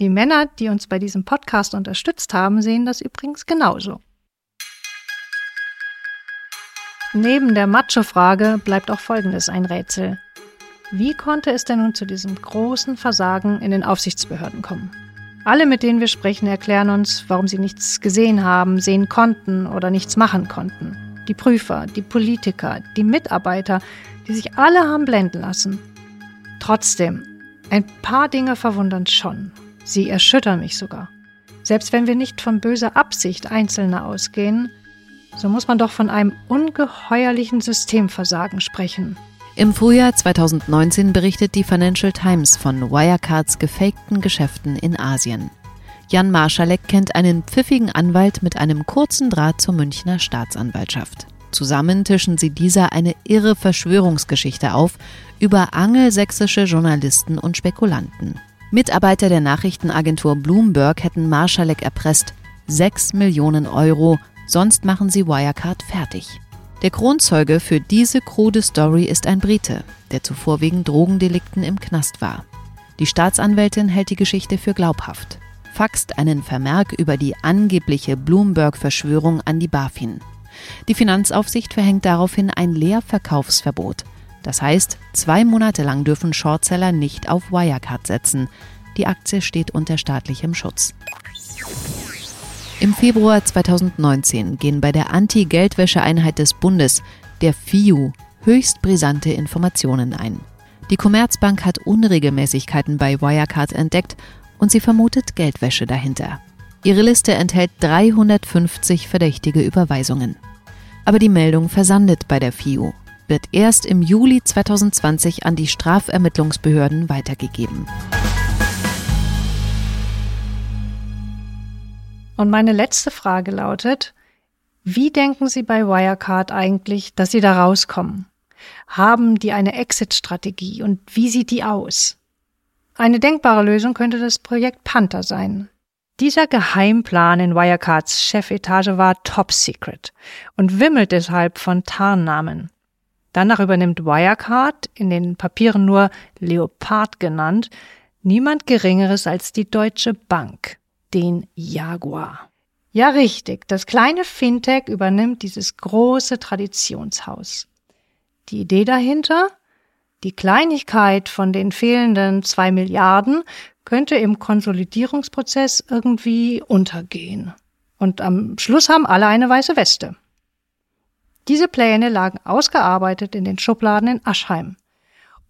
Die Männer, die uns bei diesem Podcast unterstützt haben, sehen das übrigens genauso. Neben der Macho-Frage bleibt auch Folgendes ein Rätsel. Wie konnte es denn nun zu diesem großen Versagen in den Aufsichtsbehörden kommen? Alle, mit denen wir sprechen, erklären uns, warum sie nichts gesehen haben, sehen konnten oder nichts machen konnten. Die Prüfer, die Politiker, die Mitarbeiter, die sich alle haben blenden lassen. Trotzdem, ein paar Dinge verwundern schon. Sie erschüttern mich sogar. Selbst wenn wir nicht von böser Absicht Einzelner ausgehen, so muss man doch von einem ungeheuerlichen Systemversagen sprechen. Im Frühjahr 2019 berichtet die Financial Times von Wirecards gefakten Geschäften in Asien. Jan Marschalek kennt einen pfiffigen Anwalt mit einem kurzen Draht zur Münchner Staatsanwaltschaft. Zusammen tischen sie dieser eine irre Verschwörungsgeschichte auf über angelsächsische Journalisten und Spekulanten. Mitarbeiter der Nachrichtenagentur Bloomberg hätten Marschalek erpresst. 6 Millionen Euro, sonst machen sie Wirecard fertig. Der Kronzeuge für diese krude Story ist ein Brite, der zuvor wegen Drogendelikten im Knast war. Die Staatsanwältin hält die Geschichte für glaubhaft, faxt einen Vermerk über die angebliche Bloomberg-Verschwörung an die BaFin. Die Finanzaufsicht verhängt daraufhin ein Leerverkaufsverbot. Das heißt, zwei Monate lang dürfen Shortseller nicht auf Wirecard setzen. Die Aktie steht unter staatlichem Schutz. Im Februar 2019 gehen bei der Anti-Geldwäsche-Einheit des Bundes, der FIU, höchst brisante Informationen ein. Die Commerzbank hat Unregelmäßigkeiten bei Wirecard entdeckt und sie vermutet Geldwäsche dahinter. Ihre Liste enthält 350 verdächtige Überweisungen. Aber die Meldung versandet bei der FIU, wird erst im Juli 2020 an die Strafermittlungsbehörden weitergegeben. Und meine letzte Frage lautet, wie denken Sie bei Wirecard eigentlich, dass Sie da rauskommen? Haben die eine Exit-Strategie und wie sieht die aus? Eine denkbare Lösung könnte das Projekt Panther sein. Dieser Geheimplan in Wirecards Chefetage war top secret und wimmelt deshalb von Tarnnamen. Danach übernimmt Wirecard, in den Papieren nur Leopard genannt, niemand Geringeres als die Deutsche Bank den Jaguar. Ja, richtig. Das kleine Fintech übernimmt dieses große Traditionshaus. Die Idee dahinter? Die Kleinigkeit von den fehlenden zwei Milliarden könnte im Konsolidierungsprozess irgendwie untergehen. Und am Schluss haben alle eine weiße Weste. Diese Pläne lagen ausgearbeitet in den Schubladen in Aschheim.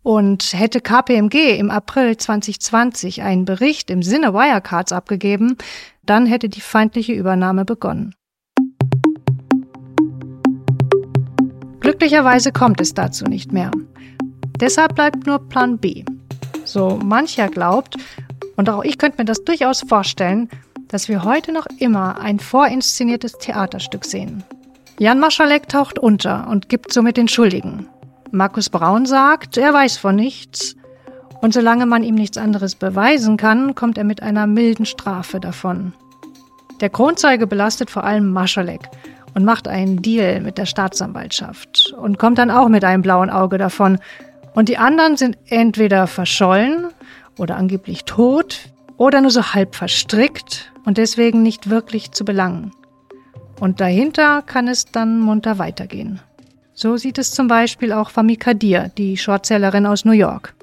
Und hätte KPMG im April 2020 einen Bericht im Sinne Wirecards abgegeben, dann hätte die feindliche Übernahme begonnen. Glücklicherweise kommt es dazu nicht mehr. Deshalb bleibt nur Plan B. So mancher glaubt, und auch ich könnte mir das durchaus vorstellen, dass wir heute noch immer ein vorinszeniertes Theaterstück sehen. Jan Maschalek taucht unter und gibt somit den Schuldigen. Markus Braun sagt, er weiß von nichts. Und solange man ihm nichts anderes beweisen kann, kommt er mit einer milden Strafe davon. Der Kronzeuge belastet vor allem Maschalek und macht einen Deal mit der Staatsanwaltschaft und kommt dann auch mit einem blauen Auge davon. Und die anderen sind entweder verschollen oder angeblich tot oder nur so halb verstrickt und deswegen nicht wirklich zu belangen. Und dahinter kann es dann munter weitergehen. So sieht es zum Beispiel auch Fami Kadir, die Shortsellerin aus New York.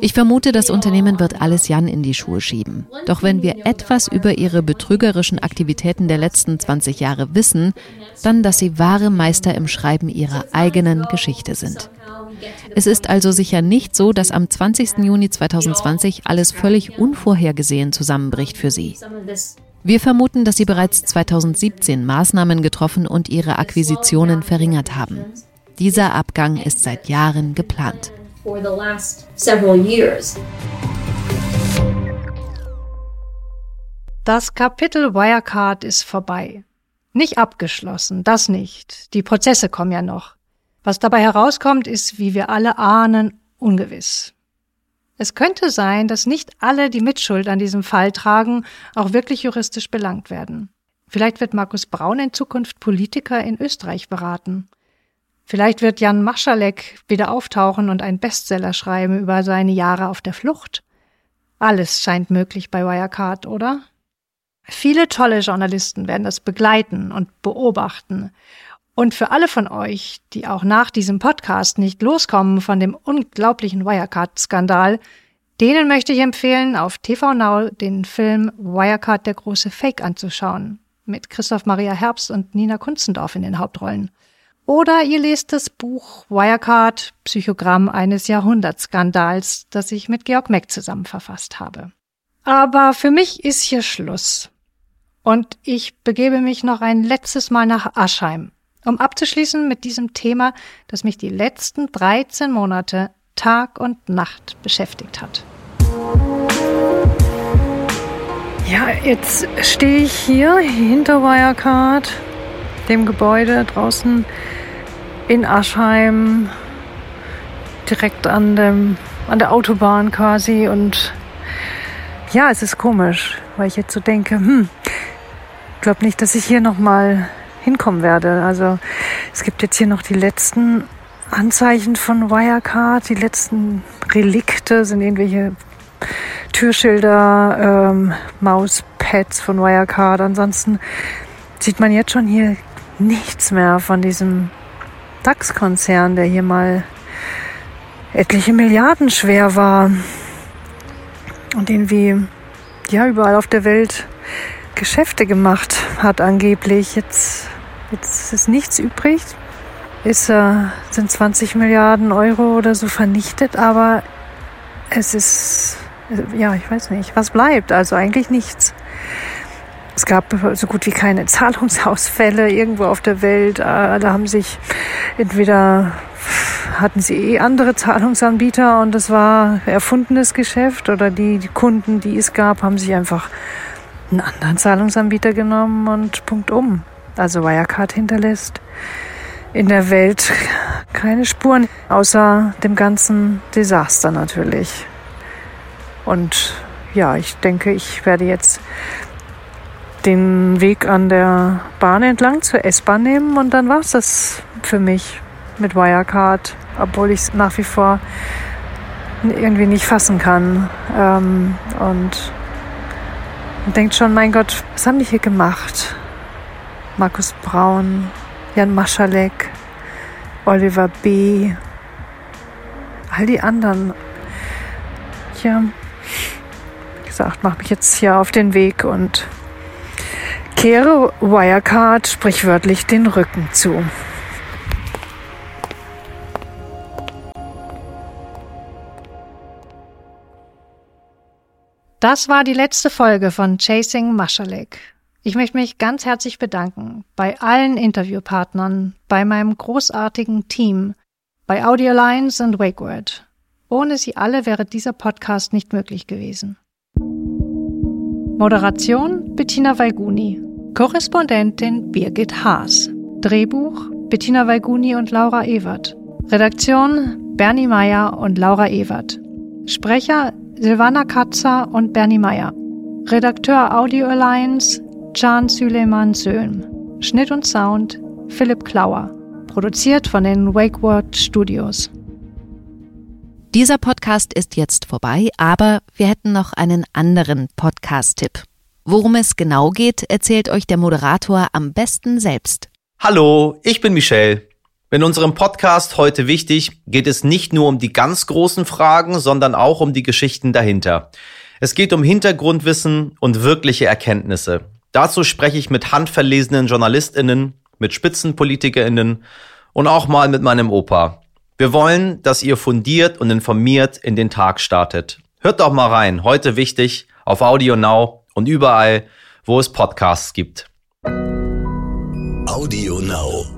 Ich vermute, das Unternehmen wird alles Jan in die Schuhe schieben. Doch wenn wir etwas über ihre betrügerischen Aktivitäten der letzten 20 Jahre wissen, dann, dass sie wahre Meister im Schreiben ihrer eigenen Geschichte sind. Es ist also sicher nicht so, dass am 20. Juni 2020 alles völlig unvorhergesehen zusammenbricht für sie. Wir vermuten, dass sie bereits 2017 Maßnahmen getroffen und ihre Akquisitionen verringert haben. Dieser Abgang ist seit Jahren geplant. Das Kapitel Wirecard ist vorbei. Nicht abgeschlossen, das nicht. Die Prozesse kommen ja noch. Was dabei herauskommt, ist, wie wir alle ahnen, ungewiss. Es könnte sein, dass nicht alle, die Mitschuld an diesem Fall tragen, auch wirklich juristisch belangt werden. Vielleicht wird Markus Braun in Zukunft Politiker in Österreich beraten. Vielleicht wird Jan Maschalek wieder auftauchen und einen Bestseller schreiben über seine Jahre auf der Flucht. Alles scheint möglich bei Wirecard, oder? Viele tolle Journalisten werden das begleiten und beobachten. Und für alle von euch, die auch nach diesem Podcast nicht loskommen von dem unglaublichen Wirecard-Skandal, denen möchte ich empfehlen, auf TV Now den Film Wirecard der große Fake anzuschauen. Mit Christoph Maria Herbst und Nina Kunzendorf in den Hauptrollen. Oder ihr lest das Buch Wirecard, Psychogramm eines Jahrhundertskandals, das ich mit Georg Meck zusammen verfasst habe. Aber für mich ist hier Schluss. Und ich begebe mich noch ein letztes Mal nach Aschheim, um abzuschließen mit diesem Thema, das mich die letzten 13 Monate Tag und Nacht beschäftigt hat. Ja, jetzt stehe ich hier hinter Wirecard, dem Gebäude draußen in Aschheim, direkt an, dem, an der Autobahn quasi. Und ja, es ist komisch, weil ich jetzt so denke, hm, glaube nicht, dass ich hier nochmal hinkommen werde. Also es gibt jetzt hier noch die letzten Anzeichen von Wirecard, die letzten Relikte sind irgendwelche Türschilder, ähm, Mauspads von Wirecard. Ansonsten sieht man jetzt schon hier nichts mehr von diesem DAX-Konzern, der hier mal etliche Milliarden schwer war und irgendwie ja überall auf der Welt Geschäfte gemacht hat angeblich. Jetzt, jetzt ist nichts übrig. Ist, äh, sind 20 Milliarden Euro oder so vernichtet, aber es ist, ja, ich weiß nicht, was bleibt. Also eigentlich nichts. Es gab so gut wie keine Zahlungsausfälle irgendwo auf der Welt. Äh, da haben sich entweder hatten sie eh andere Zahlungsanbieter und es war erfundenes Geschäft oder die Kunden, die es gab, haben sich einfach einen anderen Zahlungsanbieter genommen und Punkt um. Also Wirecard hinterlässt in der Welt keine Spuren, außer dem ganzen Desaster natürlich. Und ja, ich denke, ich werde jetzt den Weg an der Bahn entlang zur S-Bahn nehmen und dann war es das für mich mit Wirecard, obwohl ich es nach wie vor irgendwie nicht fassen kann. Ähm, und denkt schon, mein Gott, was haben die hier gemacht? Markus Braun, Jan Maschalek, Oliver B., all die anderen. Ja, wie gesagt, mache mich jetzt hier auf den Weg und kehre Wirecard sprichwörtlich den Rücken zu. Das war die letzte Folge von Chasing Maschalek. Ich möchte mich ganz herzlich bedanken bei allen Interviewpartnern, bei meinem großartigen Team, bei Audiolines und WakeWord. Ohne sie alle wäre dieser Podcast nicht möglich gewesen. Moderation Bettina Weiguni. Korrespondentin Birgit Haas. Drehbuch Bettina Weiguni und Laura Ewert. Redaktion Bernie Meyer und Laura Ewert. Sprecher Silvana Katzer und Bernie Meyer. Redakteur Audio Alliance Can Süleyman Söhm. Schnitt und Sound Philipp Klauer. Produziert von den WakeWord Studios. Dieser Podcast ist jetzt vorbei, aber wir hätten noch einen anderen Podcast-Tipp. Worum es genau geht, erzählt euch der Moderator am besten selbst. Hallo, ich bin Michelle. In unserem Podcast heute wichtig geht es nicht nur um die ganz großen Fragen, sondern auch um die Geschichten dahinter. Es geht um Hintergrundwissen und wirkliche Erkenntnisse. Dazu spreche ich mit handverlesenen JournalistInnen, mit SpitzenpolitikerInnen und auch mal mit meinem Opa. Wir wollen, dass ihr fundiert und informiert in den Tag startet. Hört doch mal rein, heute wichtig, auf Audio Now und überall, wo es Podcasts gibt. Audio Now.